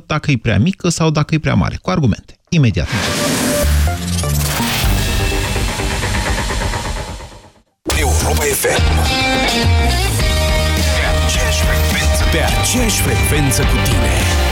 dacă e prea mică sau dacă e prea mare, cu argumente. Imediat. Europa FM Pe aceeași frecvență Pe aceeași frecvență cu tine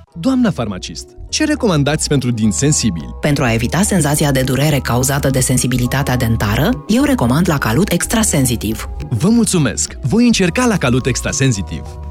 Doamna farmacist, ce recomandați pentru din sensibili? Pentru a evita senzația de durere cauzată de sensibilitatea dentară, eu recomand la Calut Extrasensitiv. Vă mulțumesc! Voi încerca la Calut Extrasensitiv.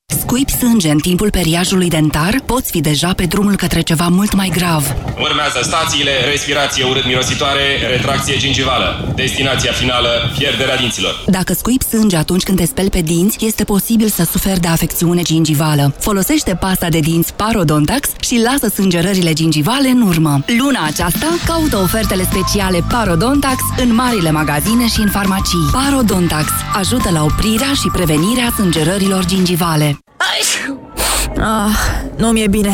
Scuipi sânge în timpul periajului dentar, poți fi deja pe drumul către ceva mult mai grav. Urmează stațiile, respirație urât-mirositoare, retracție gingivală. Destinația finală, pierderea dinților. Dacă scuipi sânge atunci când te speli pe dinți, este posibil să suferi de afecțiune gingivală. Folosește pasta de dinți Parodontax și lasă sângerările gingivale în urmă. Luna aceasta, caută ofertele speciale Parodontax în marile magazine și în farmacii. Parodontax ajută la oprirea și prevenirea sângerărilor gingivale. Ah, nu mi-e bine.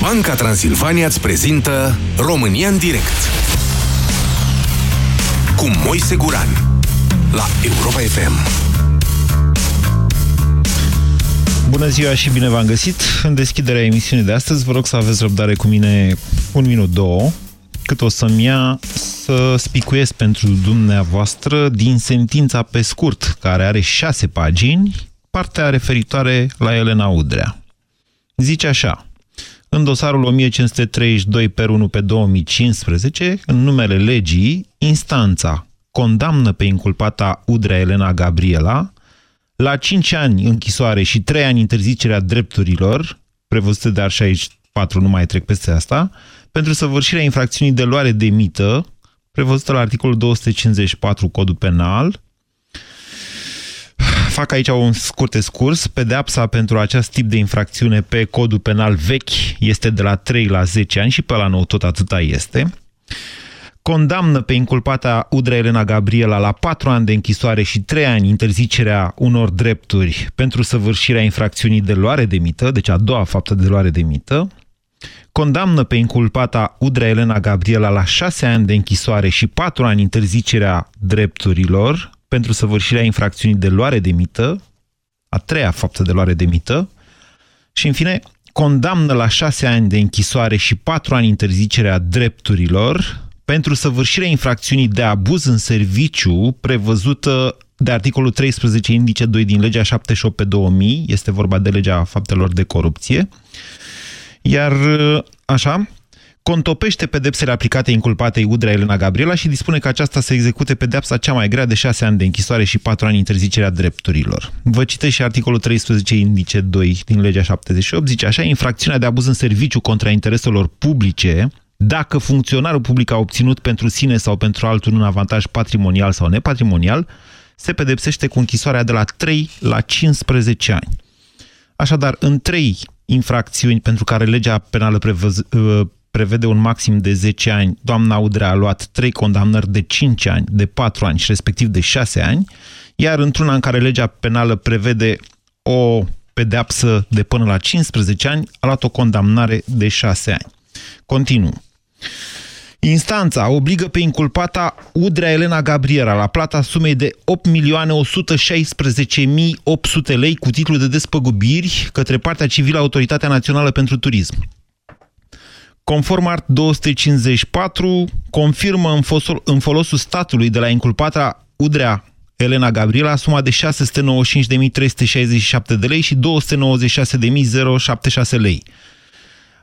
Banca Transilvania îți prezintă România în direct cu Moise Guran la Europa FM. Bună ziua și bine v-am găsit! În deschiderea emisiunii de astăzi vă rog să aveți răbdare cu mine un minut, două, cât o să-mi ia să spicuiesc pentru dumneavoastră din sentința pe scurt, care are șase pagini, partea referitoare la Elena Udrea. Zice așa, în dosarul 1532 per 1 pe 2015, în numele legii, instanța condamnă pe inculpata Udrea Elena Gabriela la 5 ani închisoare și 3 ani interzicerea drepturilor, prevăzute de și aici 4 nu mai trec peste asta, pentru săvârșirea infracțiunii de luare de mită, prevăzută la articolul 254 Codul Penal. Fac aici un scurt scurs. Pedeapsa pentru acest tip de infracțiune pe Codul Penal vechi este de la 3 la 10 ani și pe la nou tot atâta este. Condamnă pe inculpata Udrea Elena Gabriela la 4 ani de închisoare și 3 ani interzicerea unor drepturi pentru săvârșirea infracțiunii de luare de mită, deci a doua faptă de luare de mită, condamnă pe inculpata Udrea Elena Gabriela la 6 ani de închisoare și 4 ani interzicerea drepturilor pentru săvârșirea infracțiunii de luare de mită, a treia faptă de luare de mită, și în fine condamnă la 6 ani de închisoare și 4 ani interzicerea drepturilor pentru săvârșirea infracțiunii de abuz în serviciu prevăzută de articolul 13 indice 2 din legea 78 pe 2000, este vorba de legea faptelor de corupție, iar așa, contopește pedepsele aplicate inculpatei Udrea Elena Gabriela și dispune că aceasta să execute pedepsa cea mai grea de 6 ani de închisoare și 4 ani interzicerea drepturilor. Vă citesc și articolul 13 indice 2 din legea 78, zice așa, infracțiunea de abuz în serviciu contra intereselor publice dacă funcționarul public a obținut pentru sine sau pentru altul un avantaj patrimonial sau nepatrimonial, se pedepsește cu închisoarea de la 3 la 15 ani. Așadar, în trei infracțiuni pentru care legea penală prevăz, prevede un maxim de 10 ani, doamna Udrea a luat trei condamnări de 5 ani, de 4 ani și respectiv de 6 ani, iar într-una în care legea penală prevede o pedeapsă de până la 15 ani, a luat o condamnare de 6 ani. Continuu. Instanța obligă pe inculpata Udrea Elena Gabriela la plata sumei de 8.116.800 lei cu titlu de despăgubiri către partea civilă Autoritatea Națională pentru Turism. Conform art 254, confirmă în, fosul, în folosul statului de la inculpata Udrea Elena Gabriela suma de 695.367 de lei și 296.076 lei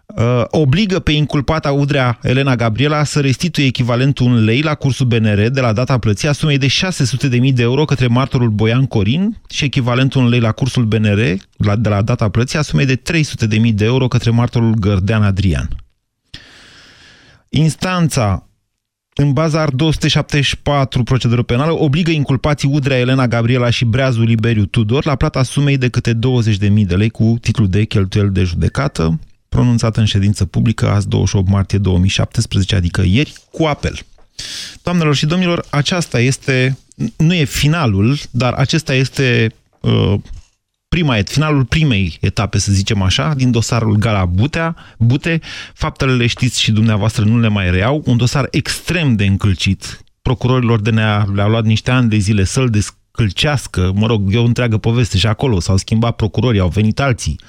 uh, obligă pe inculpata Udrea Elena Gabriela să restituie echivalentul un lei la cursul BNR de la data plății a sumei de 600.000 de euro către martorul Boian Corin și echivalentul un lei la cursul BNR la, de la data plății a sumei de 300.000 de euro către martorul Gărdean Adrian. Instanța în baza ar 274 procedură penală, obligă inculpații Udrea Elena Gabriela și Breazul Liberiu Tudor la plata sumei de câte 20.000 de lei cu titlu de cheltuiel de judecată pronunțată în ședință publică azi 28 martie 2017, adică ieri, cu apel. Doamnelor și domnilor, aceasta este, nu e finalul, dar acesta este uh, prima, finalul primei etape, să zicem așa, din dosarul Gala Butea, Bute. Faptele le știți și dumneavoastră nu le mai reau. Un dosar extrem de încălcit. Procurorilor de ne-a le-a luat niște ani de zile să-l descălcească. Mă rog, e o întreagă poveste și acolo. S-au schimbat procurorii, au venit alții.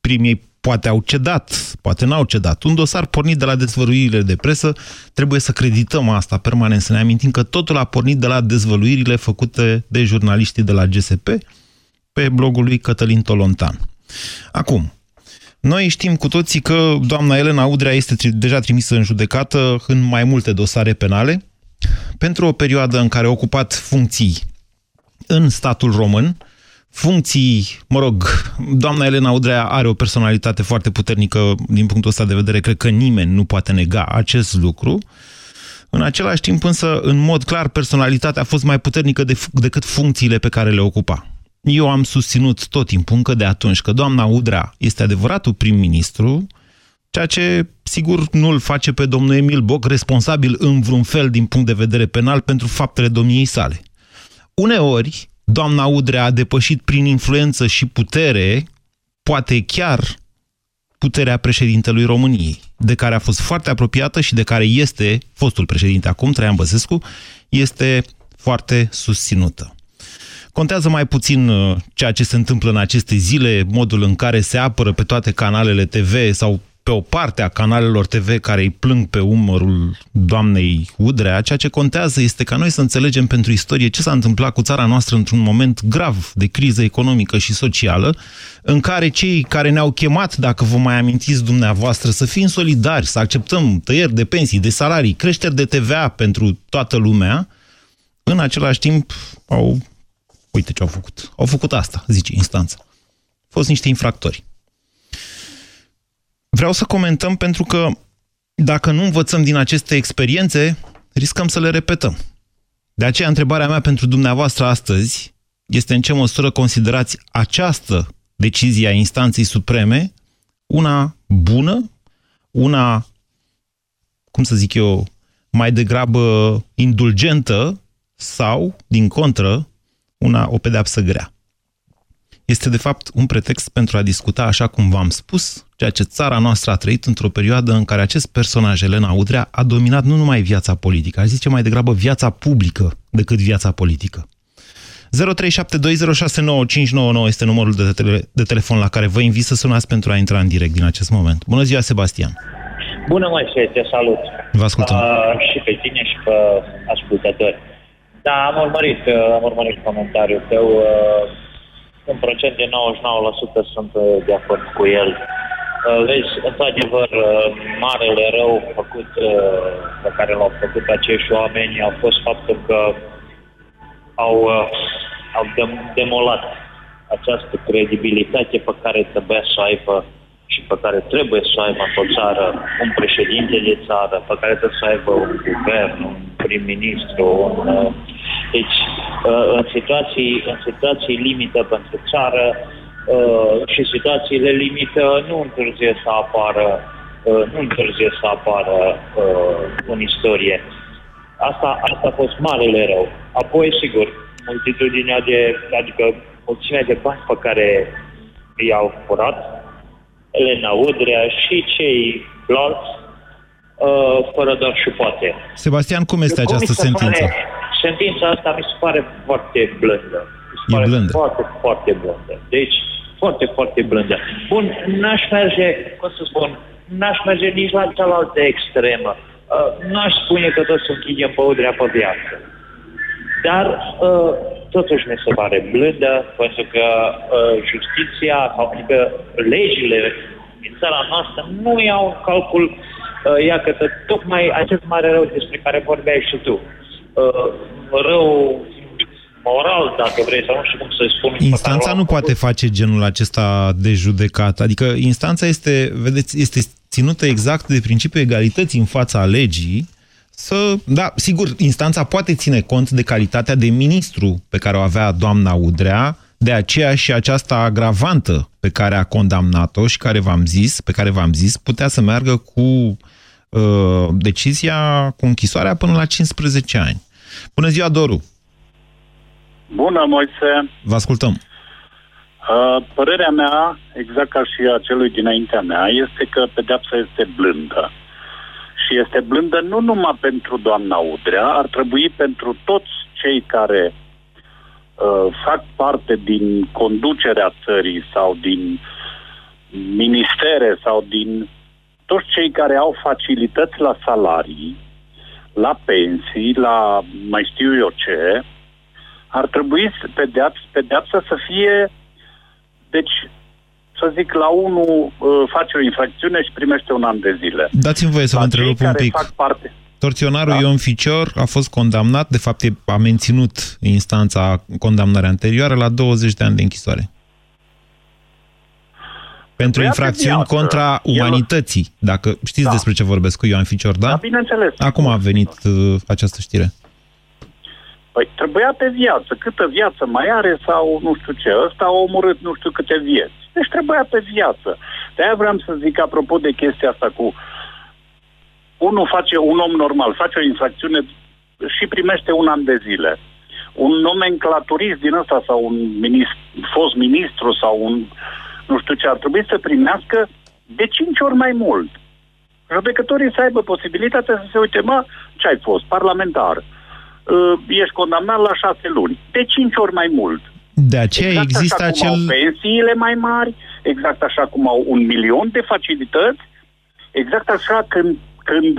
Primii poate au cedat, poate n-au cedat. Un dosar pornit de la dezvăluirile de presă, trebuie să credităm asta permanent, să ne amintim că totul a pornit de la dezvăluirile făcute de jurnaliștii de la GSP pe blogul lui Cătălin Tolontan. Acum, noi știm cu toții că doamna Elena Udrea este deja trimisă în judecată în mai multe dosare penale pentru o perioadă în care a ocupat funcții în statul român, funcții, mă rog, doamna Elena Udrea are o personalitate foarte puternică din punctul ăsta de vedere, cred că nimeni nu poate nega acest lucru. În același timp însă, în mod clar, personalitatea a fost mai puternică de, decât funcțiile pe care le ocupa. Eu am susținut tot timpul, încă de atunci, că doamna Udrea este adevăratul prim-ministru, ceea ce, sigur, nu îl face pe domnul Emil Boc responsabil în vreun fel din punct de vedere penal pentru faptele domniei sale. Uneori, doamna Udrea a depășit prin influență și putere, poate chiar puterea președintelui României, de care a fost foarte apropiată și de care este, fostul președinte acum, Traian Băsescu, este foarte susținută. Contează mai puțin uh, ceea ce se întâmplă în aceste zile, modul în care se apără pe toate canalele TV sau pe o parte a canalelor TV care îi plâng pe umărul doamnei Udrea, ceea ce contează este ca noi să înțelegem pentru istorie ce s-a întâmplat cu țara noastră într-un moment grav de criză economică și socială, în care cei care ne-au chemat, dacă vă mai amintiți dumneavoastră, să fim solidari, să acceptăm tăieri de pensii, de salarii, creșteri de TVA pentru toată lumea, în același timp au... Uite ce au făcut. Au făcut asta, zice instanța. Au fost niște infractori. Vreau să comentăm pentru că dacă nu învățăm din aceste experiențe, riscăm să le repetăm. De aceea, întrebarea mea pentru dumneavoastră astăzi este în ce măsură considerați această decizie a instanței supreme una bună, una, cum să zic eu, mai degrabă indulgentă sau, din contră, una, o pedeapsă grea este de fapt un pretext pentru a discuta, așa cum v-am spus, ceea ce țara noastră a trăit într-o perioadă în care acest personaj, Elena Udrea, a dominat nu numai viața politică, aș zice mai degrabă viața publică decât viața politică. 0372069599 este numărul de, tele de telefon la care vă invit să sunați pentru a intra în direct din acest moment. Bună ziua, Sebastian! Bună, mai te salut! Vă ascultăm! Uh, și pe tine și pe ascultători. Da, am urmărit, uh, am urmărit comentariul tău. Uh, în procent de 99% sunt uh, de acord cu el. Uh, vezi, într-adevăr, uh, marele rău făcut, pe care l-au făcut acești oameni a fost faptul că au, au demolat această credibilitate pe care trebuia să o aibă și pe care trebuie să o aibă într-o țară un președinte de țară, pe care trebuie să aibă un guvern, un prim-ministru, un deci, uh, în situații, în situații limită pentru țară uh, și situațiile limită nu întârzie să apară, uh, nu întârzie să apară în istorie. Asta, asta a fost marele rău. Apoi, sigur, multitudinea de, adică mulțimea de bani pe care i-au furat, Elena Udrea și cei alți, uh, fără doar și poate. Sebastian, cum este Cum această mi se sentință? Pare, sentința asta mi se pare foarte blândă. Mi se E pare blândă. Foarte, foarte blândă. Deci, foarte, foarte blândă. Bun, n-aș merge, cum să spun, n-aș merge nici la cealaltă extremă. Uh, n-aș spune că tot să închidem pe udrea pe viață. Dar uh, totuși mi se pare blândă, pentru că uh, justiția, sau adică legile din țara noastră nu iau în calcul, uh, iată, tocmai acest mare rău despre care vorbeai și tu. Uh, rău moral, dacă vrei, sau nu știu cum să spun. Instanța nu poate face genul acesta de judecat. Adică instanța este, vedeți, este ținută exact de principiul egalității în fața legii, să, da, sigur, instanța poate ține cont de calitatea de ministru pe care o avea doamna Udrea, de aceea și această agravantă pe care a condamnat-o și care v-am zis, pe care v-am zis, putea să meargă cu uh, decizia, cu închisoarea până la 15 ani. Bună ziua, Doru! Bună, Moise! Vă ascultăm! Uh, părerea mea, exact ca și a celui dinaintea mea, este că pedeapsa este blândă. Și este blândă nu numai pentru doamna Udrea, ar trebui pentru toți cei care uh, fac parte din conducerea țării sau din ministere sau din toți cei care au facilități la salarii, la pensii, la mai știu eu ce, ar trebui să pedeaps, pedeapsa să fie, deci, să zic, la unul uh, face o infracțiune și primește un an de zile. Dați-mi voie să vă La cei întrerup un care pic. fac parte. Torționarul da. Ion Ficior a fost condamnat, de fapt e- a menținut instanța condamnarea anterioară la 20 de ani de închisoare. Pentru Trebuia pe infracțiuni viață. contra El- umanității, dacă știți Da. despre ce vorbesc cu Ioan Ficior, da? Da, bineînțeles. Acum a venit uh, această știre. Păi trebuia pe viață. Câtă viață mai are sau nu știu ce. Ăsta a omorât nu știu câte vieți. Deci trebuia pe viață. De-aia vreau să zic apropo de chestia asta cu unul face, un om normal, face o infracțiune și primește un an de zile. Un nomenclaturist din ăsta sau un ministru, fost ministru sau un nu știu ce, ar trebui să primească de cinci ori mai mult. Judecătorii să aibă posibilitatea să se uite, mă, ce ai fost? Parlamentar. Uh, ești condamnat la șase luni. De cinci ori mai mult. De aceea Exact există așa acel... cum au pensiile mai mari, exact așa cum au un milion de facilități, exact așa când, când,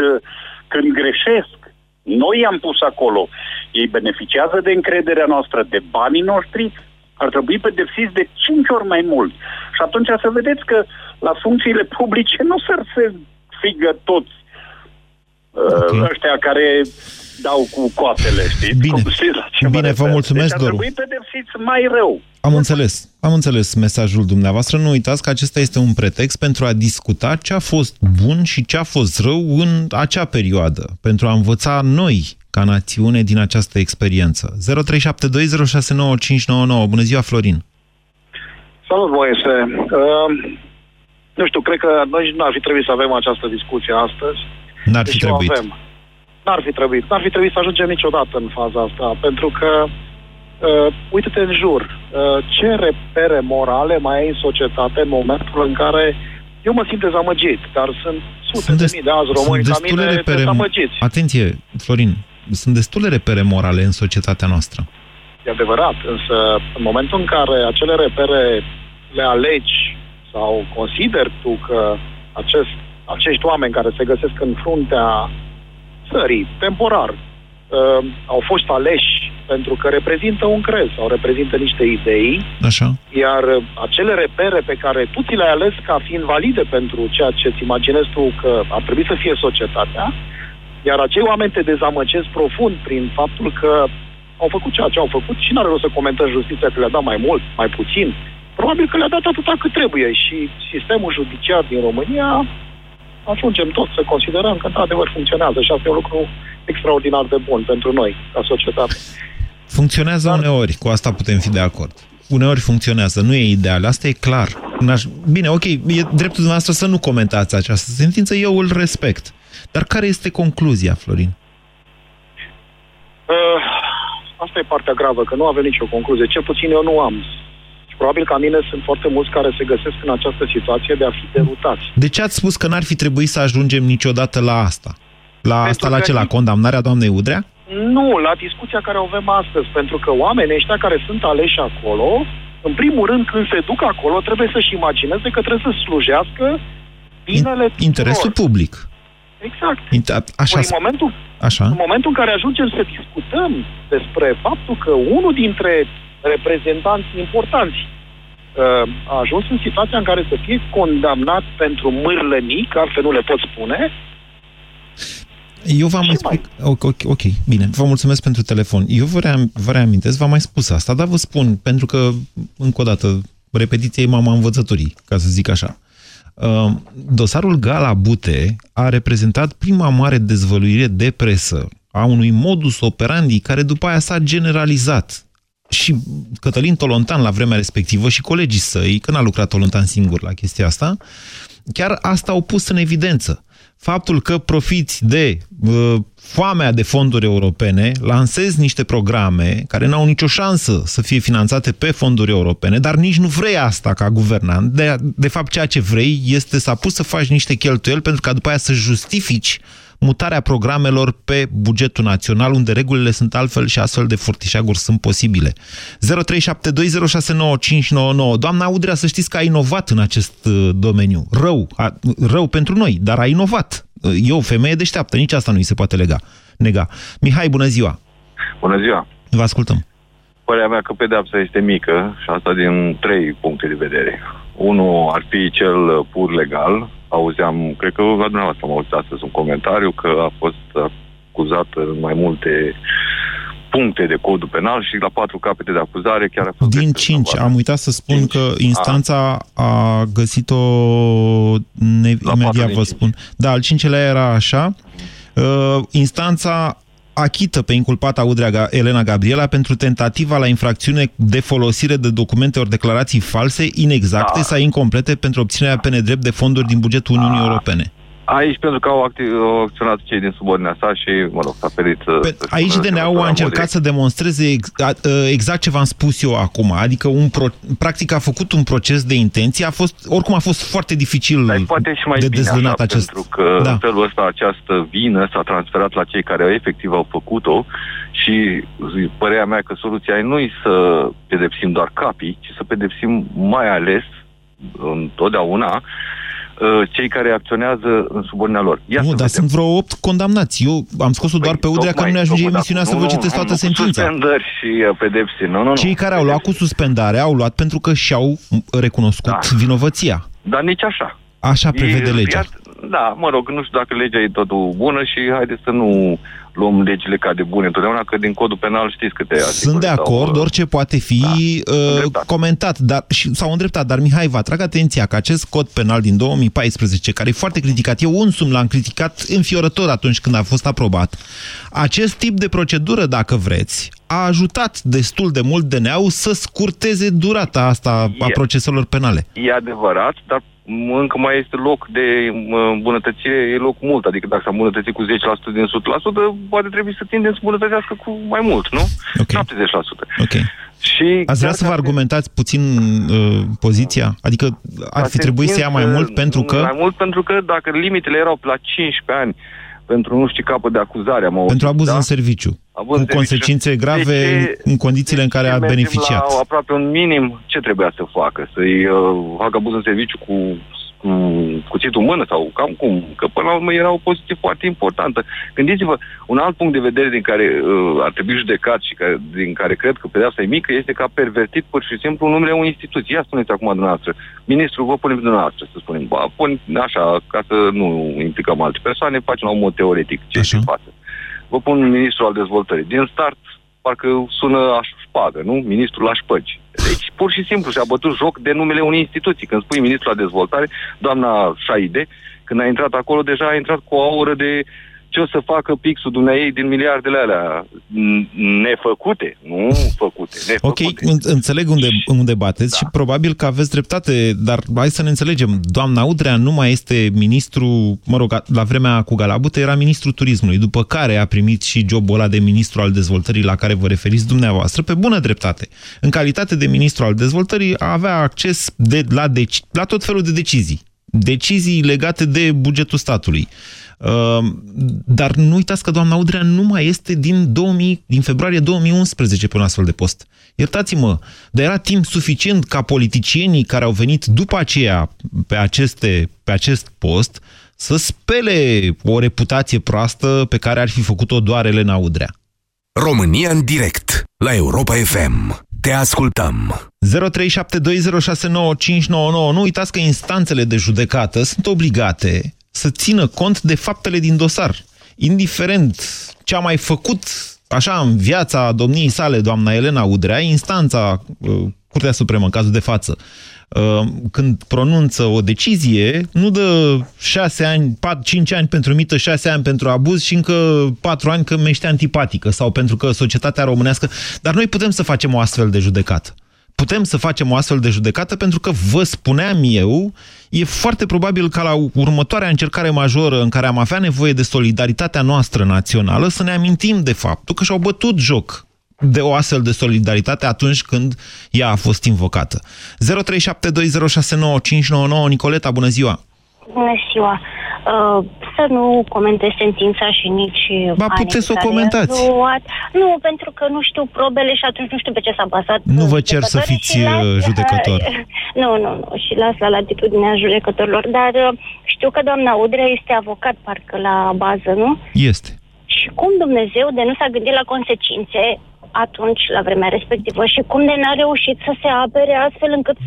când greșesc, noi i-am pus acolo, ei beneficiază de încrederea noastră, de banii noștri, ar trebui pedepsiți de cinci ori mai mult. Și atunci să vedeți că la funcțiile publice nu s-ar se figă toți okay. ăștia care dau cu coatele, știți? Bine. Cum știți la ce mă Bine, vă refer. mulțumesc, deci ar Doru. trebui pedepsiți mai rău. Am înțeles. Am înțeles mesajul dumneavoastră. Nu uitați că acesta este un pretext pentru a discuta ce a fost bun și ce a fost rău în acea perioadă, pentru a învăța noi, ca națiune, din această experiență. 0372069599. Bună ziua, Florin! Salut, Moise. Uh, nu știu, cred că noi nu ar fi trebuit să avem această discuție astăzi. N-ar fi Deși o trebuit. Avem. N-ar fi trebuit. N-ar fi trebuit să ajungem niciodată în faza asta, pentru că, uh, uite-te în jur, uh, ce repere morale mai ai în societate în momentul în care eu mă simt dezamăgit, dar sunt sute Sunt de des- mii de azi români sunt ca mine destule repere... dezamăgiți. Atenție, Florin, sunt destule repere morale în societatea noastră. E adevărat, însă în momentul în care acele repere le alegi sau consideri tu că acest, acești oameni care se găsesc în fruntea țării, temporar, uh, au fost aleși pentru că reprezintă un crez sau reprezintă niște idei, Așa? iar uh, acele repere pe care tu ți le-ai ales ca fiind valide pentru ceea ce îți imaginezi tu că ar trebui să fie societatea, iar acei oameni te dezamăgesc profund prin faptul că au făcut ceea ce au făcut și n-are rost să comentăm justiția că le-a dat mai mult, mai puțin. Probabil că le-a dat atâta cât trebuie și sistemul judiciar din România ajungem tot să considerăm că într-adevăr funcționează și asta e un lucru extraordinar de bun pentru noi, ca societate. Funcționează uneori, cu asta putem fi de acord. Uneori funcționează, nu e ideal, asta e clar. N-aș... Bine, ok, e dreptul dumneavoastră să nu comentați această sentință, eu îl respect. Dar care este concluzia, Florin? Uh, asta e partea gravă, că nu avem nicio concluzie. Cel puțin eu nu am. Probabil ca mine sunt foarte mulți care se găsesc în această situație de a fi derutați. De ce ați spus că n-ar fi trebuit să ajungem niciodată la asta? La Pentru asta, la că ce? La nici- condamnarea doamnei Udrea? Nu, la discuția care o avem astăzi, pentru că oamenii ăștia care sunt aleși acolo, în primul rând, când se duc acolo, trebuie să-și imagineze că trebuie să slujească binele tuturor. Interesul public. Exact. Inter- Așa, Păi, în, momentul, așa. în momentul în care ajungem să discutăm despre faptul că unul dintre reprezentanți importanți uh, a ajuns în situația în care să fie condamnat pentru mârlănii, că altfel nu le pot spune, Eu v-am mai spus... Ok, ok, ok, bine. Vă mulțumesc pentru telefon. Eu vă, ream, vă reamintesc, v-am mai spus asta, dar vă spun, pentru că, încă o dată, repetiția e mama învățătorii, ca să zic așa. Uh, Dosarul Gala Bute a reprezentat prima mare dezvăluire de presă a unui modus operandi care după aia s-a generalizat. Și Cătălin Tolontan la vremea respectivă și colegii săi, că n-a lucrat Tolontan singur la chestia asta, chiar asta au pus în evidență. Faptul că profiți de uh, foamea de fonduri europene, lansezi niște programe care n-au nicio șansă să fie finanțate pe fonduri europene, dar nici nu vrei asta ca guvernant. De, de fapt, ceea ce vrei este să apuci să faci niște cheltuieli pentru ca după aia să justifici mutarea programelor pe bugetul național, unde regulile sunt altfel și astfel de furtișaguri sunt posibile. 0372069599. Doamna Udrea, să știți că a inovat în acest uh, domeniu. Rău, a, rău pentru noi, dar a inovat. Uh, E o femeie deșteaptă, nici asta nu îi se poate lega, nega. Mihai, bună ziua! Bună ziua! Vă ascultăm. Părerea mea că pedeapsa este mică și asta din trei puncte de vedere. Unul ar fi cel pur legal. Auzeam, cred că la dumneavoastră am auzit astăzi un comentariu că a fost acuzat în mai multe puncte de codul penal și la patru capete de acuzare chiar a fost... Din cinci, am uitat să spun că instanța a. găsit-o, ne, imediat vă spun. Da, al cincelea era așa. Uh, instanța achită pe inculpata Udrea Elena Gabriela pentru tentativa la infracțiune de folosire de documente ori declarații false, inexacte da. sau incomplete pentru obținerea pe nedrept de fonduri din bugetul Uniunii Europene. Aici pentru că au, acti- au acționat cei din subordinea sa și, mă rog, s-a ferit... Pe, aici DNA-ul a încercat să demonstreze ex, a, exact ce v-am spus eu acum, adică un pro, practic a făcut un proces de intenție, a fost, oricum a fost foarte dificil Dar poate și mai de bine dezvânat așa, acest... pentru că da. în felul ăsta această vină s-a transferat la cei care efectiv au făcut-o și părerea mea că soluția nu e să pedepsim doar capii, ci să pedepsim mai ales întotdeauna cei care acționează în subordinea lor. Ia nu, dar sunt vreo 8 condamnați. Eu am scos-o doar pe Udrea că nu ne ajunge emisiunea să vă citesc toată sentința. Suspendări și pedepsi. Nu, nu, nu. Cei care au luat cu suspendare au luat pentru că și-au recunoscut da. vinovăția. Dar nici așa. Așa prevede legea. Da, mă rog, nu știu dacă legea e totul bună și haideți să nu luăm legile ca de bune. Întotdeauna, că din codul penal știți câte Sunt de acord, sau, orice poate fi da, uh, comentat dar, și, sau îndreptat, dar Mihai, vă atrag atenția că acest cod penal din 2014, care e foarte criticat, eu însumi l-am criticat înfiorător atunci când a fost aprobat, acest tip de procedură, dacă vreți, a ajutat destul de mult DNA-ul să scurteze durata asta a e, proceselor penale. E adevărat, dar încă mai este loc de îmbunătățire, e loc mult. Adică dacă s-a îmbunătățit cu 10% din 100%, poate trebuie să tindem să îmbunătățească cu mai mult, nu? Okay. 70%. Ok. Și Ați vrea să vă argumentați puțin uh, poziția? Adică ar fi trebuit să ia mai mult pentru că... Mai mult pentru că dacă limitele erau la 15 ani pentru nu știu capăt de acuzare, am Pentru abuz da? în serviciu. Abuz cu în consecințe serviciu. grave ce, în condițiile în care a beneficiat. La aproape un minim, ce trebuia să facă? Să-i uh, facă abuz în serviciu cu cu cuțitul în mână sau cam cum, că până la urmă era o poziție foarte importantă. Gândiți-vă, un alt punct de vedere din care uh, ar trebui judecat și care, din care cred că pedeapsa e mică este că a pervertit pur și simplu numele unei instituții. Ia spuneți acum dumneavoastră, ministrul, vă punem dumneavoastră, să spunem, ba, pun așa, ca să nu implicăm alte persoane, facem la un mod teoretic ce se face. Vă pun ministrul al dezvoltării. Din start, parcă sună aș șpagă, nu? Ministrul la șpăgi. Deci, pur și simplu, și-a bătut joc de numele unei instituții. Când spui ministrul la dezvoltare, doamna Șaide, când a intrat acolo, deja a intrat cu o aură de ce o să facă pixul dumneai din miliardele alea nefăcute, nu făcute, nefăcute. Ok, înțeleg unde, unde bateți da. și probabil că aveți dreptate, dar hai să ne înțelegem. Doamna Udrea nu mai este ministru, mă rog, la vremea cu Galabute era ministru turismului, după care a primit și jobul ăla de ministru al dezvoltării la care vă referiți dumneavoastră, pe bună dreptate. În calitate de ministru al dezvoltării avea acces de, la, deci, la tot felul de decizii. Decizii legate de bugetul statului Ehm, dar nu uitați că doamna Udrea nu mai este din, 2000, din februarie 2011 pe un astfel de post. Iertați-mă, dar era timp suficient ca politicienii care au venit după aceea pe, aceste, pe acest post să spele o reputație proastă pe care ar fi făcut-o doar Elena Udrea. România în direct, la Europa FM. Te ascultăm. 0372069599. Nu uitați că instanțele de judecată sunt obligate să țină cont de faptele din dosar. Indiferent ce a mai făcut așa în viața domniei sale, doamna Elena Udrea, instanța, uh, Curtea Supremă, în cazul de față, uh, când pronunță o decizie, nu dă 6 ani, 4, 5 ani pentru mită, 6 ani pentru abuz și încă 4 ani că mește antipatică sau pentru că societatea românească... Dar noi putem să facem o astfel de judecată putem să facem o astfel de judecată pentru că, vă spuneam eu, e foarte probabil ca la următoarea încercare majoră în care am avea nevoie de solidaritatea noastră națională să ne amintim de faptul că și-au bătut joc de o astfel de solidaritate atunci când ea a fost invocată. 0372069599 Nicoleta, bună ziua! Bună ziua! Uh, să nu comentez sentința și nici Ba, puteți să o comentați. Luat. Nu, pentru că nu știu probele și atunci nu știu pe ce s-a bazat. Nu vă cer să fiți las, uh, judecător. Nu, nu, nu. Și las la latitudinea judecătorilor. Dar uh, știu că doamna Udrea este avocat, parcă, la bază, nu? Este. Și cum Dumnezeu de nu s-a gândit la consecințe atunci, la vremea respectivă, și cum de n-a reușit să se apere astfel încât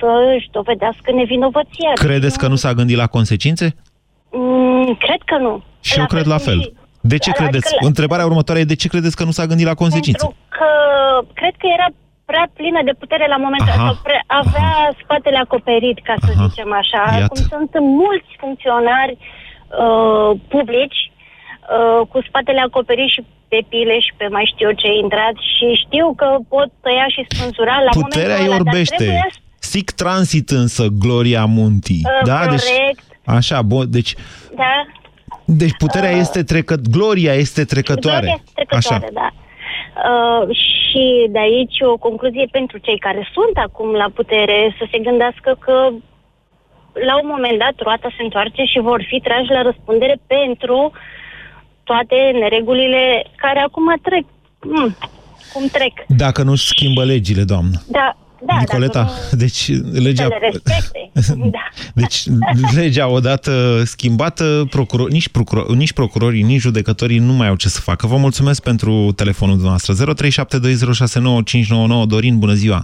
să își dovedească nevinovăția. Credeți că nu s-a gândit la consecințe? Mm, cred că nu. Și la eu cred la fel. De ce adică credeți? La... Întrebarea următoare e de ce credeți că nu s-a gândit la consecințe? Pentru că cred că era prea plină de putere la momentul ăsta. Avea Aha. spatele acoperit, ca să Aha. zicem așa. Iată. Cum sunt mulți funcționari uh, publici uh, cu spatele acoperit și pe pile și pe mai știu eu ce intrat și știu că pot tăia și spânzura la Puterea momentul ăla, orbește. Trebuie... Sic transit însă Gloria Munti. Uh, da? Deci corect. Deci, așa, bun, deci... Da. Deci puterea uh, este trecă... Gloria este trecătoare. Gloria este trecătoare, Așa. da. Uh, și de aici o concluzie pentru cei care sunt acum la putere să se gândească că la un moment dat roata se întoarce și vor fi trași la răspundere pentru toate neregulile care acum trec. Hmm, cum trec. Dacă nu schimbă legile, doamnă. Da, da, Nicoleta, nu... deci legea... da. Deci legea odată schimbată, procuror, nici, procuror, nici procurorii, nici judecătorii nu mai au ce să facă. Vă mulțumesc pentru telefonul dumneavoastră. 0372069599 Dorin, bună ziua!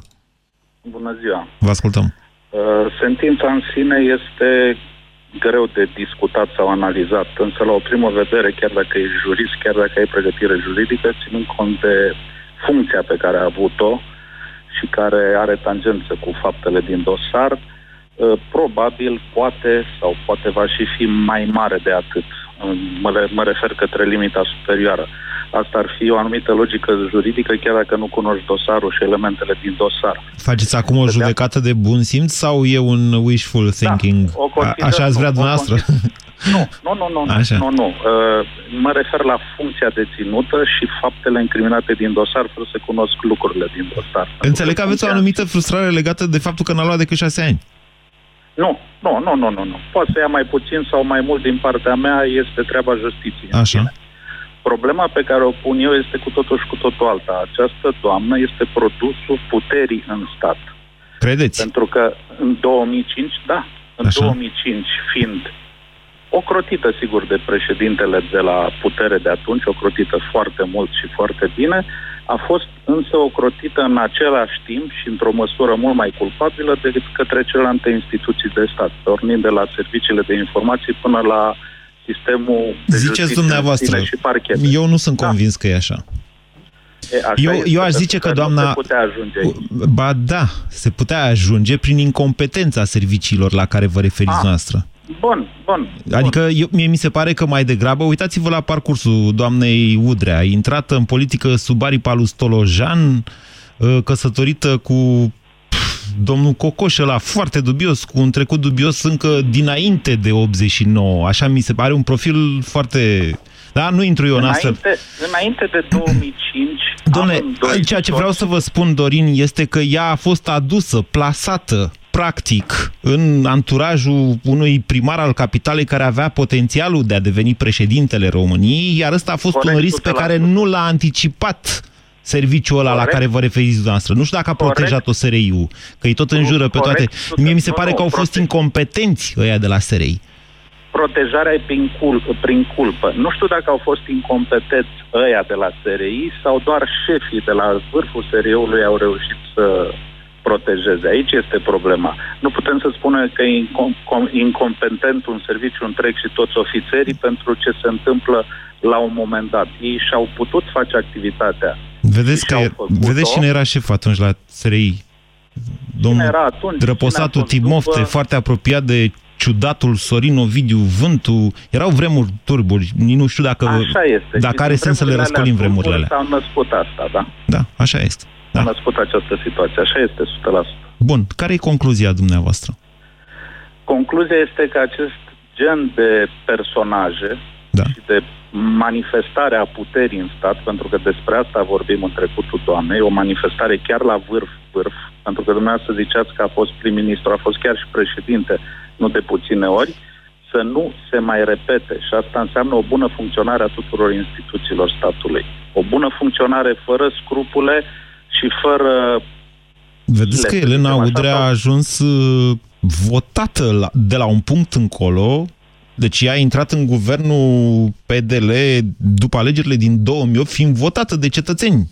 Bună ziua! Vă ascultăm! Uh, sentința în sine este greu de discutat sau analizat, însă la o primă vedere, chiar dacă ești jurist, chiar dacă ai pregătire juridică, ținând cont de funcția pe care a avut-o, și care are tangență cu faptele din dosar, uh, probabil poate sau poate va și fi mai mare de atât. Mă, mă refer către limita superioară. Asta ar fi o anumită logică juridică, chiar dacă nu cunoști dosarul și elementele din dosar. Faceți acum o judecată de bun simț sau e un wishful da, thinking? Da, Așa ați vrea dumneavoastră? Nu, nu, nu, nu, Așa. nu, nu. Uh, mă refer la funcția deținută și faptele incriminate din dosar, fără să cunosc lucrurile din dosar. Înțeleg că aveți o anumită frustrare legată de faptul că n-a luat decât șase ani. Nu, nu, nu, nu, nu, nu. Poate să ia mai puțin sau mai mult din partea mea, este treaba justiției. Așa. Problema pe care o pun eu este cu totul și cu totul alta. Această doamnă este produsul puterii în stat. Credeți? Pentru că în 2005, da, în Așa. 2005, fiind ocrotită, sigur, de președintele de la putere de atunci, ocrotită foarte mult și foarte bine, a fost însă ocrotită în același timp și într-o măsură mult mai culpabilă decât către celelalte instituții de stat, pornind de la serviciile de informații până la sistemul de Ziceți dumneavoastră, și parchet. eu nu sunt da. convins că e așa. E, așa eu, eu aș zice că doamna... Se putea ajunge aici. Ba da, se putea ajunge prin incompetența serviciilor la care vă referiți a. Ah. noastră. Bun, bun. Adică eu, mie mi se pare că mai degrabă, uitați-vă la parcursul doamnei Udrea, a intrat în politică sub aripa lui Stolojan, ă, căsătorită cu domnul Cocoș ăla foarte dubios, cu un trecut dubios încă dinainte de 89. Așa mi se pare un profil foarte... Da, nu intru eu în Înainte, asta. înainte de 2005... Domnule, amândoi ceea ce toți- vreau să vă spun, Dorin, este că ea a fost adusă, plasată, practic, în anturajul unui primar al capitalei care avea potențialul de a deveni președintele României, iar ăsta a fost Corect, un risc pe 100%. care nu l-a anticipat serviciul ăla la Corect. care vă referiți dumneavoastră. Nu știu dacă a Corect. protejat-o SRI-ul, că îi tot înjură pe toate. corect, Mie mi se nu, pare nu, că au fost prote- incompetenți ăia de la SRI. protejarea e prin, cul- prin culpă. Nu știu dacă au fost incompetenți ăia de la SRI sau doar șefii de la vârful SRI-ului au reușit să protejeze. Aici este problema. Nu putem să spunem că e incom- com- incompetent un serviciu întreg și toți ofițerii pentru ce se întâmplă la un moment dat. Ei și-au putut face activitatea. Vedeți, că, și-au făcut-o. vedeți cine era șef atunci la SRI? Domnul era atunci? Drăposatul Cine a fost Timofte, după? foarte apropiat de ciudatul Sorin Ovidiu Vântu. Erau vremuri turburi, nici nu știu dacă, Așa este. dacă Și are din sens să le vremurile răscolim alea vremurile alea. turburi S-au născut asta, da. Da, așa este. S-a născut această situație. Așa este, 100%. Bun, care e concluzia dumneavoastră? Concluzia este că acest gen de personaje da. și de manifestare a puterii în stat, pentru că despre asta vorbim în trecutul doamnei, o manifestare chiar la vârf, vârf, pentru că dumneavoastră ziceați că a fost prim-ministru, a fost chiar și președinte, nu de puține ori, să nu se mai repete. Și asta înseamnă o bună funcționare a tuturor instituțiilor statului. O bună funcționare fără scrupule și fără Vedeți că Le- Elena așa Udrea a sau- ajuns uh, votată la, de la un punct încolo, deci ea a intrat în guvernul PDL după alegerile din 2008, fiind votată de cetățeni.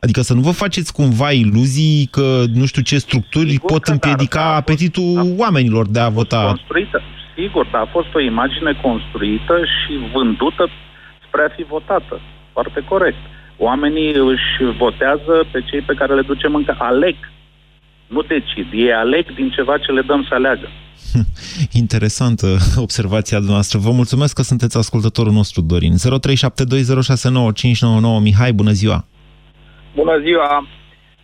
Adică să nu vă faceți cumva iluzii că nu știu ce structuri Sigur pot că da, împiedica dar a fost- apetitul oamenilor de a vota. construită. Sigur, dar a fost o imagine construită și vândută spre a fi votată. Foarte corect. Oamenii își votează pe cei pe care le ducem încă. Aleg. Nu decid. Ei aleg din ceva ce le dăm să aleagă. Interesantă observația dumneavoastră. Vă mulțumesc că sunteți ascultătorul nostru, Dorin. 0372069599 Mihai, bună ziua! Bună ziua!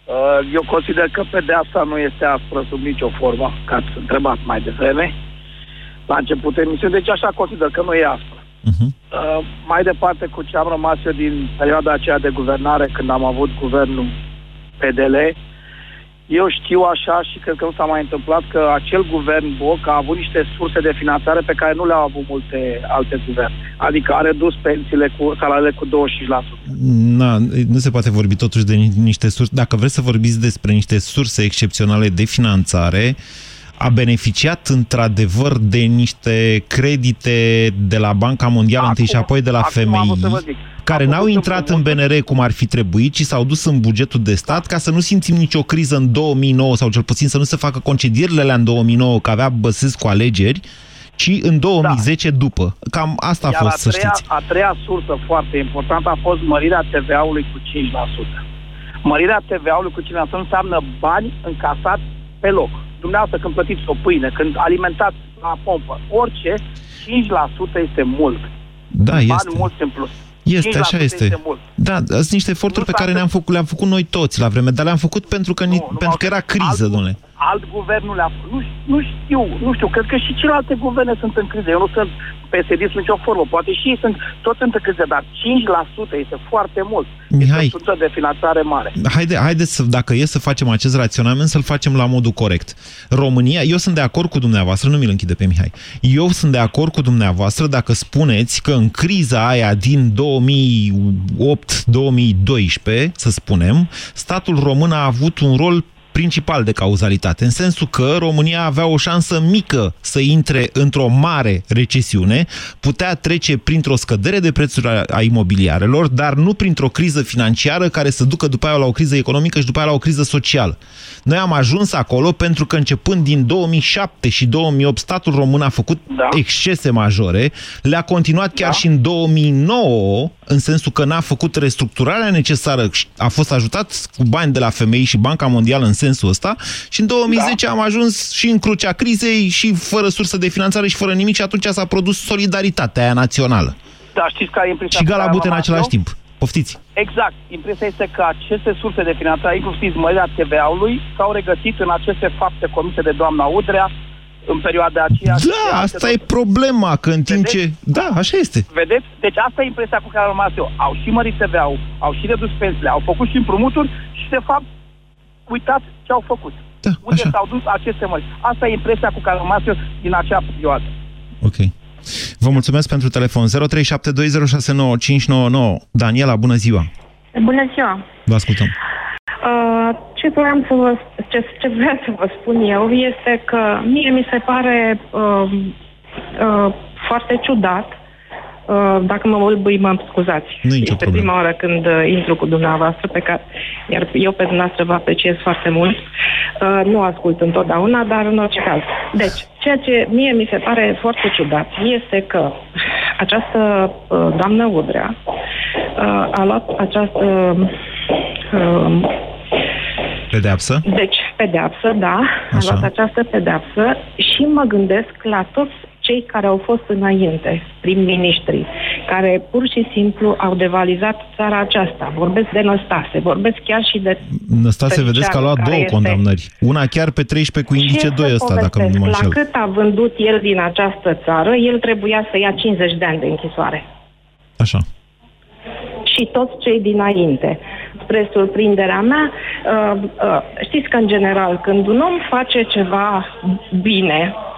Uh, Eu consider că pedeapsa nu este aspră sub nicio formă, ca ați întrebat mai devreme, la început emisiunii, deci așa consider că nu e aspră. Uh, mai departe, cu ce am rămas eu din perioada aceea de guvernare, când am avut guvernul PDL, eu știu așa și cred că nu s-a mai întâmplat că acel guvern Boc a avut niște surse de finanțare pe care nu le-au avut multe alte guverne. Adică a redus pensiile cu salariile cu 25%. Na, nu se poate vorbi totuși de ni- niște surse. Dacă vreți să vorbiți despre niște surse excepționale de finanțare, a beneficiat într-adevăr de niște credite de la Banca Mondială întâi și apoi de la acum am vrut să vă FMI, zic. care A n-au făcut intrat în BNR cum ar fi trebuit, ci s-au dus în bugetul de stat ca să nu simțim nicio criză în 2009 sau cel puțin să nu se facă concedierile alea în 2009, că avea Băsescu alegeri, ci în 2010 după. Cam asta a Iar fost, a să treia, știți. a treia sursă foarte importantă a fost mărirea TVA-ului cu 5%. Mărirea TVA-ului cu 5% înseamnă bani încasați pe loc. Dumneavoastră când plătiți o pâine, când alimentați la pompă, orice, 5% este mult. Da, Bani este. mulți în plus. Este, 5% așa este. mult. Da, sunt niște eforturi pe care le-am făcut, le-am făcut noi toți la vreme, dar le-am făcut pentru că, ni, pentru că era criză, domnule. Alt guvern nu le-a făcut. Nu, nu știu, nu știu, cred că și celelalte guverne sunt în criză. Eu nu sunt psd sub nicio formă. Poate și ei sunt, toți sunt în criză, dar 5% este foarte mult. Mihai. Este o sursă de finanțare mare. Haide, haideți să, dacă e să facem acest raționament, să-l facem la modul corect. România, eu sunt de acord cu dumneavoastră, nu mi-l închide pe Mihai, eu sunt de acord cu dumneavoastră dacă spuneți că în criza aia din 2008-2012, să spunem, statul român a avut un rol principal de cauzalitate, în sensul că România avea o șansă mică să intre într-o mare recesiune, putea trece printr-o scădere de prețuri a- a imobiliarelor, dar nu printr-o criză financiară care să ducă după aia la o criză economică și după aia la o criză socială. Noi am ajuns acolo pentru că începând din 2007 și 2008 statul român a făcut da. excese majore, le-a continuat chiar da. și în 2009, în sensul că n-a făcut restructurarea necesară, a fost ajutat cu bani de la FMI și Banca Mondială în sensul sensul ăsta și în 2010 da. am ajuns și în crucea crizei și fără sursă de finanțare și fără nimic și atunci s-a produs solidaritatea aia națională. Da, știți care e impresia Și Galabute în același timp. Poftiți. Exact. Impresia este că aceste surse de finanțare, inclusiv mărirea TVA-ului, s-au regăsit în aceste fapte comise de doamna Udrea în perioada aceea. Da, asta e problema, că în timp ce... Da, așa este. Vedeți? Deci asta e impresia cu care am rămas eu. Au și mărit TVA-ul, au și redus pensiile, au făcut și împrumuturi și, de fapt, uitați ce au făcut. Da, Unde s-au dus aceste mări. Asta e impresia cu care am rămas eu din acea perioadă. Ok. Vă mulțumesc pentru telefon. 0372069599. Daniela, bună ziua! Bună ziua! Vă ascultăm. Uh, ce vreau să vă, ce, ce vreau să vă spun eu este că mie mi se pare uh, uh, foarte ciudat Uh, dacă mă bâlbâi, mă scuzați. Nu este problemă. prima oară când uh, intru cu dumneavoastră, pe care, iar eu pe dumneavoastră vă apreciez foarte mult. Uh, nu ascult întotdeauna, dar în orice caz. Deci, ceea ce mie mi se pare foarte ciudat este că această uh, doamnă Udrea uh, a luat această uh, Pedeapsă? Deci, pedeapsă, da. Așa. A luat această pedeapsă și mă gândesc la toți cei care au fost înainte, prim-ministri, care pur și simplu au devalizat țara aceasta. Vorbesc de Năstase, vorbesc chiar și de... Năstase, vedeți că a luat două este... condamnări. Una chiar pe 13 cu indice 2 ăsta, dacă nu mă înșel. La cât a vândut el din această țară, el trebuia să ia 50 de ani de închisoare. Așa. Și toți cei dinainte. Spre surprinderea mea, uh, uh, știți că în general, când un om face ceva bine, Um,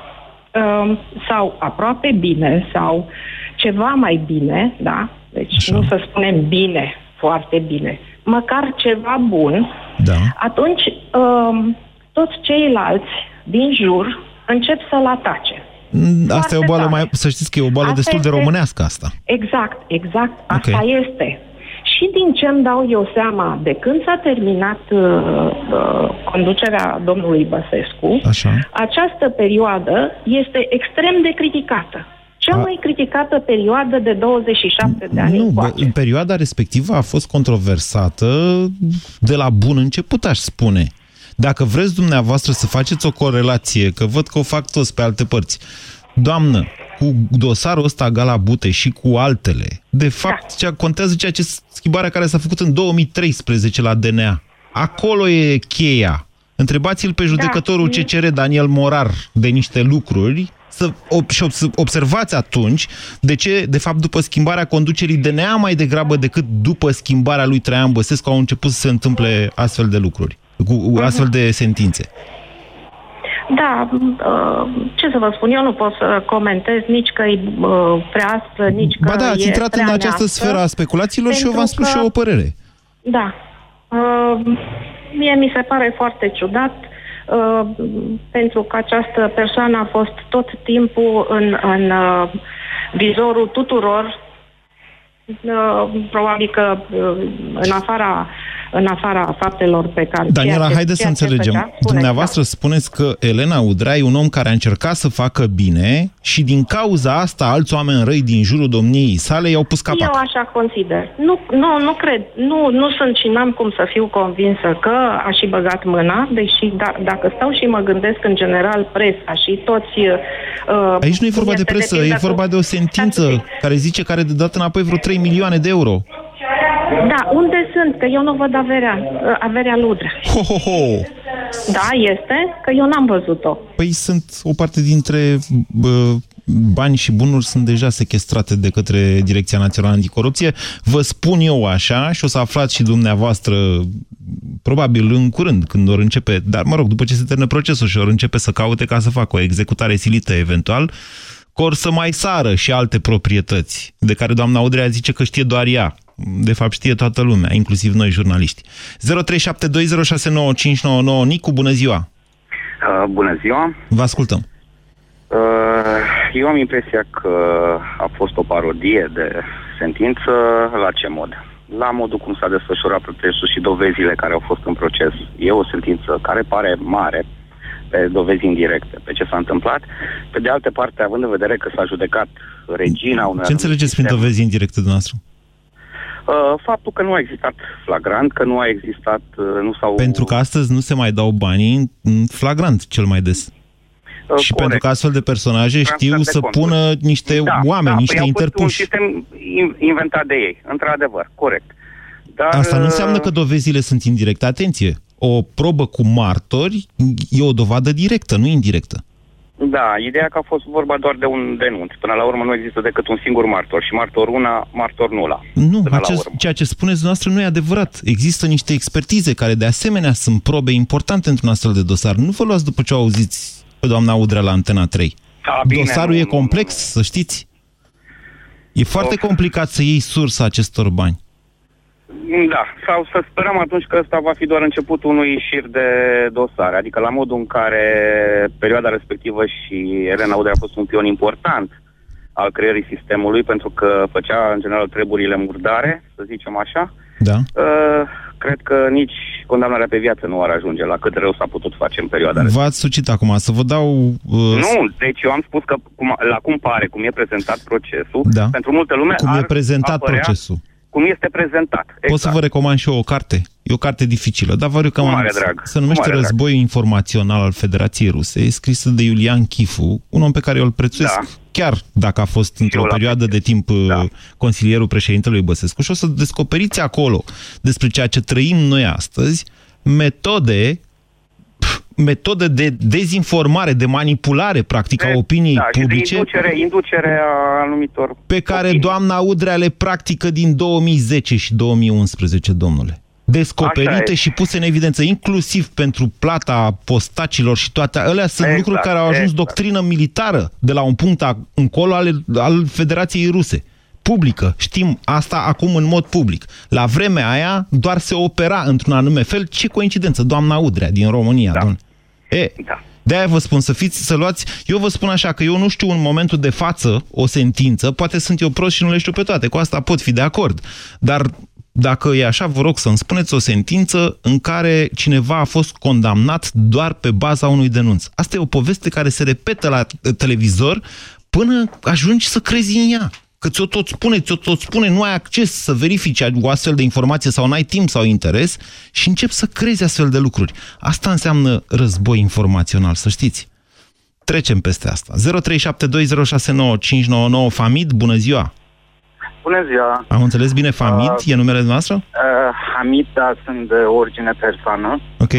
sau aproape bine sau ceva mai bine, da? Deci Așa. nu să spunem bine, foarte bine, măcar ceva bun, da. atunci um, toți ceilalți din jur încep să-l atace. Mm, asta Foarte e o boală mai, să știți că e o boală asta destul este, de românească asta. Exact, exact, asta okay. este. Și din ce îmi dau eu seama, de când s-a terminat uh, uh, conducerea domnului Băsescu, Așa. această perioadă este extrem de criticată. Cea a... mai criticată perioadă de 27 de ani Nu, bă, în perioada respectivă a fost controversată de la bun început, aș spune. Dacă vreți dumneavoastră să faceți o corelație, că văd că o fac toți pe alte părți, doamnă, cu dosarul ăsta Gala Bute și cu altele, de fapt, ce contează ceea ce schimbarea care s-a făcut în 2013 la DNA. Acolo e cheia. Întrebați-l pe judecătorul da. CCR Daniel Morar de niște lucruri să, și observați atunci de ce, de fapt, după schimbarea conducerii DNA mai degrabă decât după schimbarea lui Traian Băsescu au început să se întâmple astfel de lucruri, cu astfel de sentințe. Da, uh, ce să vă spun, eu nu pot să comentez nici că e uh, prea aspră, nici că Ba da, ați intrat în această neastră, sferă a speculațiilor și eu v-am spus că, și eu o părere. Da. Uh, mie mi se pare foarte ciudat pentru că această persoană a fost tot timpul în, în vizorul tuturor probabil că în afara în afara faptelor pe care... Daniela, haideți să înțelegem. Făcea, Dumneavoastră spuneți că Elena Udrea e un om care a încercat să facă bine și din cauza asta alți oameni răi din jurul domniei sale i-au pus capac. Eu așa consider. Nu, nu, nu cred. Nu, nu sunt și n-am cum să fiu convinsă că a și băgat mâna, deși da, dacă stau și mă gândesc în general presa și toți... Uh, Aici nu e vorba de presă, e vorba de o sentință care zice că are de dat înapoi vreo 3 milioane de euro. Da, unde sunt? Că eu nu văd averea, averea ludre. Ho, ho, ho. Da, este, că eu n-am văzut-o. Păi sunt o parte dintre bă, bani și bunuri sunt deja sequestrate de către Direcția Națională Anticorupție. Vă spun eu așa și o să aflați și dumneavoastră probabil în curând, când or începe, dar mă rog, după ce se termină procesul și or începe să caute ca să facă o executare silită eventual, cor să mai sară și alte proprietăți, de care doamna Udrea zice că știe doar ea de fapt știe toată lumea, inclusiv noi jurnaliști. 0372069599 Nicu, bună ziua! Uh, bună ziua! Vă ascultăm! Uh, eu am impresia că a fost o parodie de sentință la ce mod? La modul cum s-a desfășurat procesul și dovezile care au fost în proces. E o sentință care pare mare, pe dovezi indirecte, pe ce s-a întâmplat. Pe de altă parte, având în vedere că s-a judecat regina unui... Ce înțelegeți prin dovezi indirecte dumneavoastră? Uh, faptul că nu a existat flagrant, că nu a existat, uh, nu s-au... Pentru că astăzi nu se mai dau banii în flagrant cel mai des. Uh, și corect. pentru că astfel de personaje știu de să conturi. pună niște da, oameni, da, niște păi interpuși. un sistem inventat de ei, într-adevăr, corect. Dar, Asta nu înseamnă că dovezile sunt indirecte. Atenție! O probă cu martori e o dovadă directă, nu indirectă. Da, ideea că a fost vorba doar de un denunț. Până la urmă nu există decât un singur martor și martor una, martor nula. Nu, acest, ceea ce spuneți noastră nu e adevărat. Există niște expertize care de asemenea sunt probe importante într-un astfel de dosar. Nu vă luați după ce o auziți pe doamna Udrea la Antena 3. Da, bine, Dosarul nu, e complex, nu, nu. să știți. E foarte of. complicat să iei sursa acestor bani. Da, sau să sperăm atunci că ăsta va fi doar începutul unui șir de dosare, adică la modul în care perioada respectivă și Elena Udrea a fost un pion important al creării sistemului, pentru că făcea în general treburile murdare, să zicem așa. Da. Uh, cred că nici condamnarea pe viață nu ar ajunge la cât rău s-a putut face în perioada V-ați sucit acum, să vă dau... Uh... Nu, deci eu am spus că cum, la cum pare, cum e prezentat procesul, da. pentru multă lume Cum ar e prezentat apărea... procesul cum este prezentat. Exact. Pot să vă recomand și eu o carte. E o carte dificilă, dar vă recomand. drag. Se numește Războiul drag. Informațional al Federației Ruse, e scrisă de Iulian Chifu, un om pe care eu îl prețuiesc, da. chiar dacă a fost într-o perioadă de timp da. Uh, consilierul președintelui Băsescu. Și o să descoperiți acolo despre ceea ce trăim noi astăzi, metode metodă de dezinformare, de manipulare, practic, a opiniei da, publice. De inducere, inducere a anumitor Pe care opinii. doamna Udrea le practică din 2010 și 2011, domnule. Descoperite și puse în evidență, inclusiv pentru plata postacilor și toate. Alea sunt exact, lucruri care au ajuns exact. doctrină militară de la un punct încolo al, al Federației Ruse publică. Știm asta acum în mod public. La vremea aia doar se opera într-un anume fel. Ce coincidență, doamna Udrea din România, da. domnule. E, da. De-aia vă spun să fiți, să luați... Eu vă spun așa, că eu nu știu în momentul de față o sentință, poate sunt eu prost și nu le știu pe toate, cu asta pot fi de acord. Dar dacă e așa, vă rog să-mi spuneți o sentință în care cineva a fost condamnat doar pe baza unui denunț. Asta e o poveste care se repetă la televizor până ajungi să crezi în ea. Că ți-o tot spune, ți-o tot spune, nu ai acces să verifici o astfel de informație sau n-ai timp sau interes și încep să crezi astfel de lucruri. Asta înseamnă război informațional, să știți. Trecem peste asta. 0372069599 Famid, bună ziua! Bună ziua! Am înțeles bine, Famid? Uh, e numele noastră? Uh, Hamid, da, sunt de origine persoană. Ok.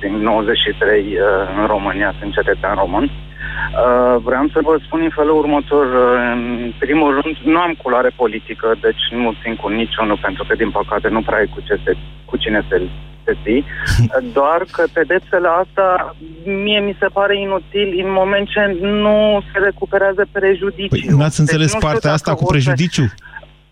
Din 93 uh, în România, sunt cetățean român. Uh, Uh, vreau să vă spun în felul următor. Uh, în primul rând, nu am culoare politică, deci nu țin cu niciunul, pentru că, din păcate, nu prea ai cu, ce se, cu cine se zi. Doar că pedepsele asta mie mi se pare inutil în moment ce nu se recuperează prejudiciul. Păi, n-ați înțeles deci, partea asta cu prejudiciu?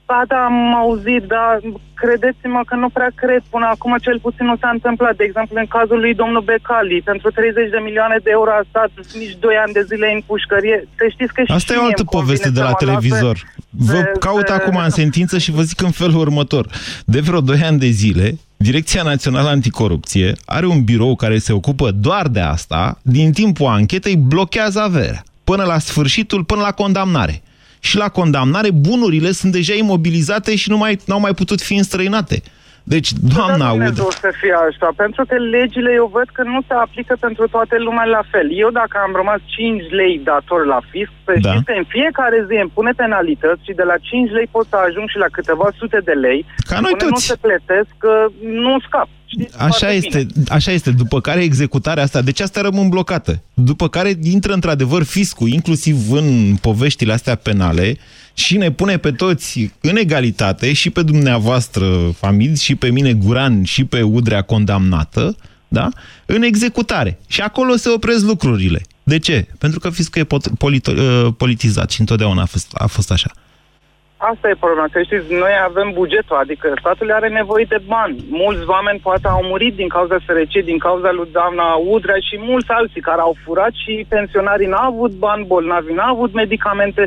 Ba da, am auzit, dar credeți-mă că nu prea cred. Până acum cel puțin nu s-a întâmplat. De exemplu, în cazul lui domnul Becali, pentru 30 de milioane de euro a stat nici 2 ani de zile în pușcărie. Să știți că Asta e o altă poveste de la televizor. Vă de, caut de, acum în sentință și vă zic în felul următor. De vreo 2 ani de zile, Direcția Națională Anticorupție are un birou care se ocupă doar de asta, din timpul anchetei blochează averea, până la sfârșitul, până la condamnare și la condamnare, bunurile sunt deja imobilizate și nu mai, au mai putut fi înstrăinate. Deci, doamna Aud... să fie așa, pentru că legile eu văd că nu se aplică pentru toată lumea la fel. Eu dacă am rămas 5 lei dator la fisc, să da. știți că în fiecare zi îmi pune penalități și de la 5 lei pot să ajung și la câteva sute de lei. Ca noi toți. nu se plătesc, că nu scap. Știți așa este, bine. așa este. După care executarea asta, deci asta rămân blocată. După care intră într-adevăr fiscul, inclusiv în poveștile astea penale, și ne pune pe toți în egalitate, și pe dumneavoastră, Famid, și pe mine, Guran, și pe Udrea condamnată, da? în executare. Și acolo se opresc lucrurile. De ce? Pentru că fiscul e ă, politizat și întotdeauna a fost, a fost așa. Asta e problema. Să știți, noi avem bugetul, adică statul are nevoie de bani. Mulți oameni poate au murit din cauza sărăciei, din cauza lui doamna Udrea și mulți alții care au furat și pensionarii n-au avut bani, bolnavi n-au avut medicamente.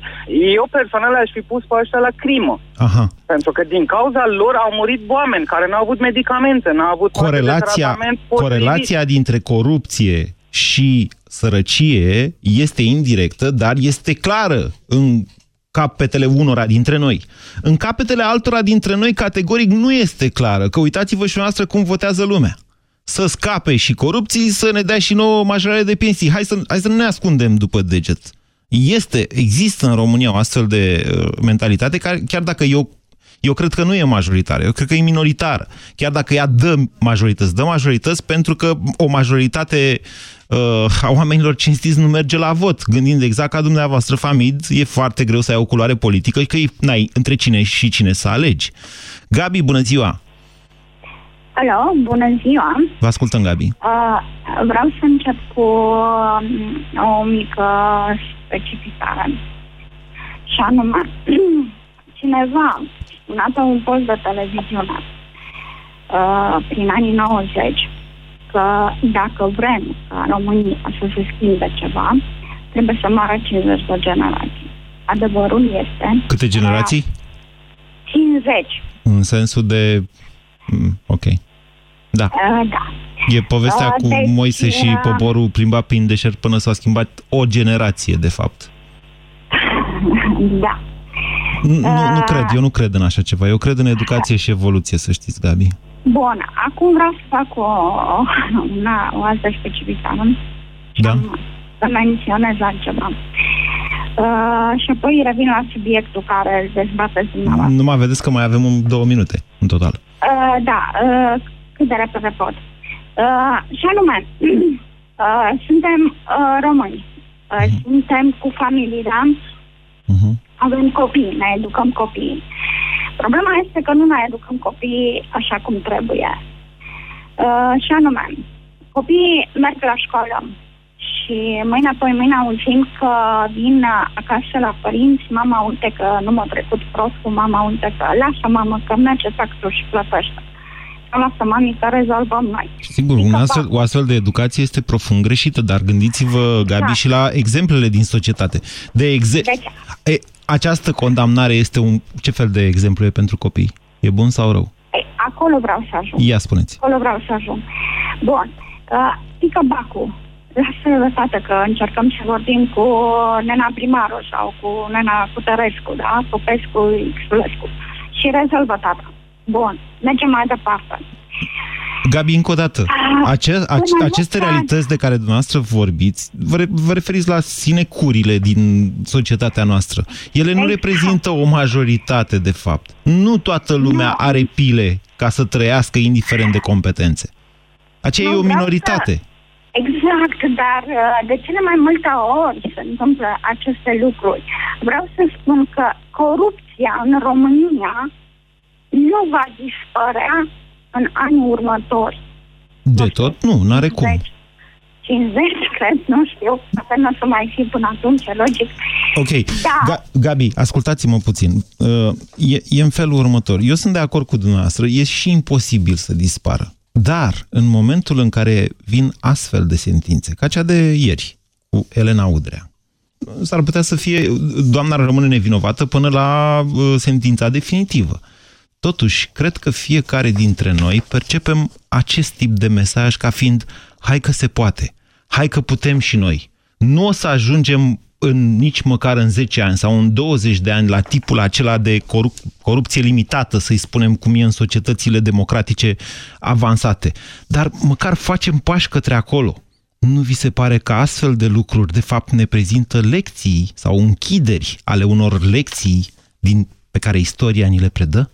Eu personal aș fi pus pe ăștia la crimă. Aha. Pentru că din cauza lor au murit oameni care n-au avut medicamente, n-au avut corelația, corelația dintre corupție și sărăcie este indirectă, dar este clară în capetele unora dintre noi. În capetele altora dintre noi, categoric, nu este clară, că uitați-vă și noastră cum votează lumea. Să scape și corupții, să ne dea și nouă majorare de pensii. Hai să, hai să nu ne ascundem după deget. Este, există în România o astfel de uh, mentalitate, care, chiar dacă eu eu cred că nu e majoritară, eu cred că e minoritară. Chiar dacă ea dă majorități, dă majorități pentru că o majoritate uh, a oamenilor cinstiți nu merge la vot. Gândind exact ca dumneavoastră, Famid, e foarte greu să ai o culoare politică și că n-ai între cine și cine să alegi. Gabi, bună ziua! Alo, bună ziua! Vă ascultăm, Gabi. Uh, vreau să încep cu uh, o mică specificare. Și anume, cineva spunea pe un post de televiziune uh, prin anii 90 că dacă vrem ca România să se schimbe ceva, trebuie să moară 50 de generații. Adevărul este... Câte generații? 50. În sensul de... Mm, ok. Da. Uh, da. E povestea uh, cu deci, Moise și uh, poporul plimbat prin deșert până s-a schimbat o generație, de fapt. Da. Nu, nu, nu cred, eu nu cred în așa ceva. Eu cred în educație și evoluție, să știți, Gabi. Bun, acum vreau să fac o, una, o altă specificare. Da. Să menționez altceva. Uh, și apoi revin la subiectul care îl dezbateți dumneavoastră. Nu mai vedeți că mai avem un, două minute în total. Uh, da, uh, cât de repede pot. Uh, și anume, uh, suntem uh, români. Uh, uh-huh. Suntem cu familii, da? Uh-huh. Avem copii, ne educăm copiii. Problema este că nu ne educăm copiii așa cum trebuie. Uh, și anume, copiii merg la școală și mâine apoi mâine auzim că vin acasă la părinți, mama uite că nu m-a trecut prost cu mama uite că lasă mamă că merge taxul și plătește lasă mami că rezolvăm noi. Sigur, un astfel, o astfel de educație este profund greșită, dar gândiți-vă, Gabi, da. și la exemplele din societate. De exe deci, e, această condamnare este un... Ce fel de exemplu e pentru copii? E bun sau rău? E, acolo vreau să ajung. Ia spuneți. Acolo vreau să ajung. Bun. Uh, pică bacul. Lasă lăsată că încercăm să vorbim cu nena primarul sau cu nena Cutărescu, da? Popescu, Xulescu. Și rezolvă tata. Bun. Mergem mai departe. Gabi, încă o dată, ace ace aceste realități de care dumneavoastră vorbiți, vă, re vă referiți la sinecurile din societatea noastră. Ele nu exact. reprezintă o majoritate, de fapt. Nu toată lumea nu. are pile ca să trăiască indiferent de competențe. Aceea nu, e o minoritate. Să... Exact, dar uh, de cele mai multe ori se întâmplă aceste lucruri. Vreau să spun că corupția în România nu va dispărea în anii următori. De tot? Nu, nu are cum. 50, cred, nu știu, poate nu o să mai fi până atunci, logic. Ok. Da. Ga Gabi, ascultați-mă puțin. Uh, e, e în felul următor. Eu sunt de acord cu dumneavoastră, e și imposibil să dispară. Dar, în momentul în care vin astfel de sentințe, ca cea de ieri, cu Elena Udrea, s-ar putea să fie, doamna rămâne nevinovată până la uh, sentința definitivă. Totuși, cred că fiecare dintre noi percepem acest tip de mesaj ca fiind hai că se poate, hai că putem și noi. Nu o să ajungem în nici măcar în 10 ani sau în 20 de ani la tipul acela de corup corupție limitată, să-i spunem cum e în societățile democratice avansate. Dar măcar facem pași către acolo. Nu vi se pare că astfel de lucruri de fapt ne prezintă lecții sau închideri ale unor lecții din, pe care istoria ni le predă?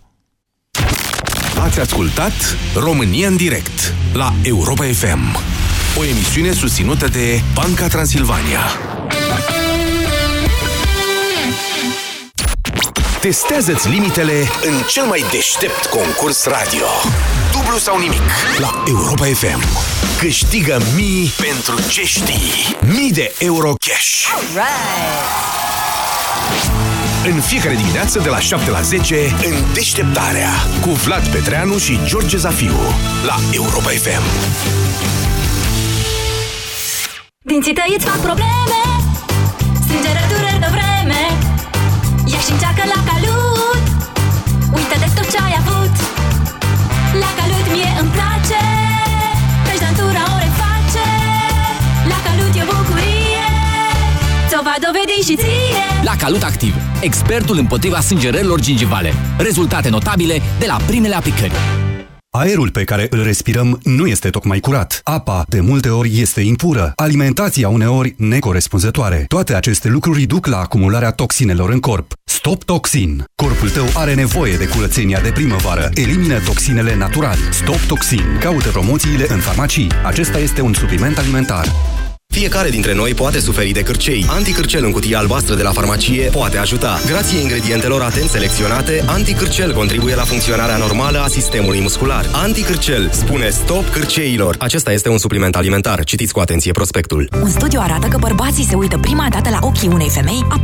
Ați ascultat România în direct la Europa FM, o emisiune susținută de Banca Transilvania. Testează-ți limitele în cel mai deștept concurs radio. Dublu sau nimic la Europa FM. Câștigă mii pentru ce știi. Mii de euro cash. În fiecare dimineață de la 7 la 10 în Deșteptarea cu Vlad Petreanu și George Zafiu la Europa FM. Dinții tăi îți fac probleme Sângerătură de vreme. Ia și încearcă la calut Uită de tot ce ai avut. La calut mie îmi place Căci dantura o reface. La calut e o bucurie Ți-o va dovedi și ție. La calut activ expertul împotriva sângerărilor gingivale. Rezultate notabile de la primele aplicări. Aerul pe care îl respirăm nu este tocmai curat. Apa, de multe ori, este impură. Alimentația, uneori, necorespunzătoare. Toate aceste lucruri duc la acumularea toxinelor în corp. Stop Toxin. Corpul tău are nevoie de curățenia de primăvară. Elimină toxinele natural. Stop Toxin. Caută promoțiile în farmacii. Acesta este un supliment alimentar. Fiecare dintre noi poate suferi de cârcei. Anticârcel în cutia albastră de la farmacie poate ajuta. Grație ingredientelor atent selecționate, Anticârcel contribuie la funcționarea normală a sistemului muscular. Anticârcel spune stop cârceilor. Acesta este un supliment alimentar. Citiți cu atenție prospectul. Un studiu arată că bărbații se uită prima dată la ochii unei femei, apoi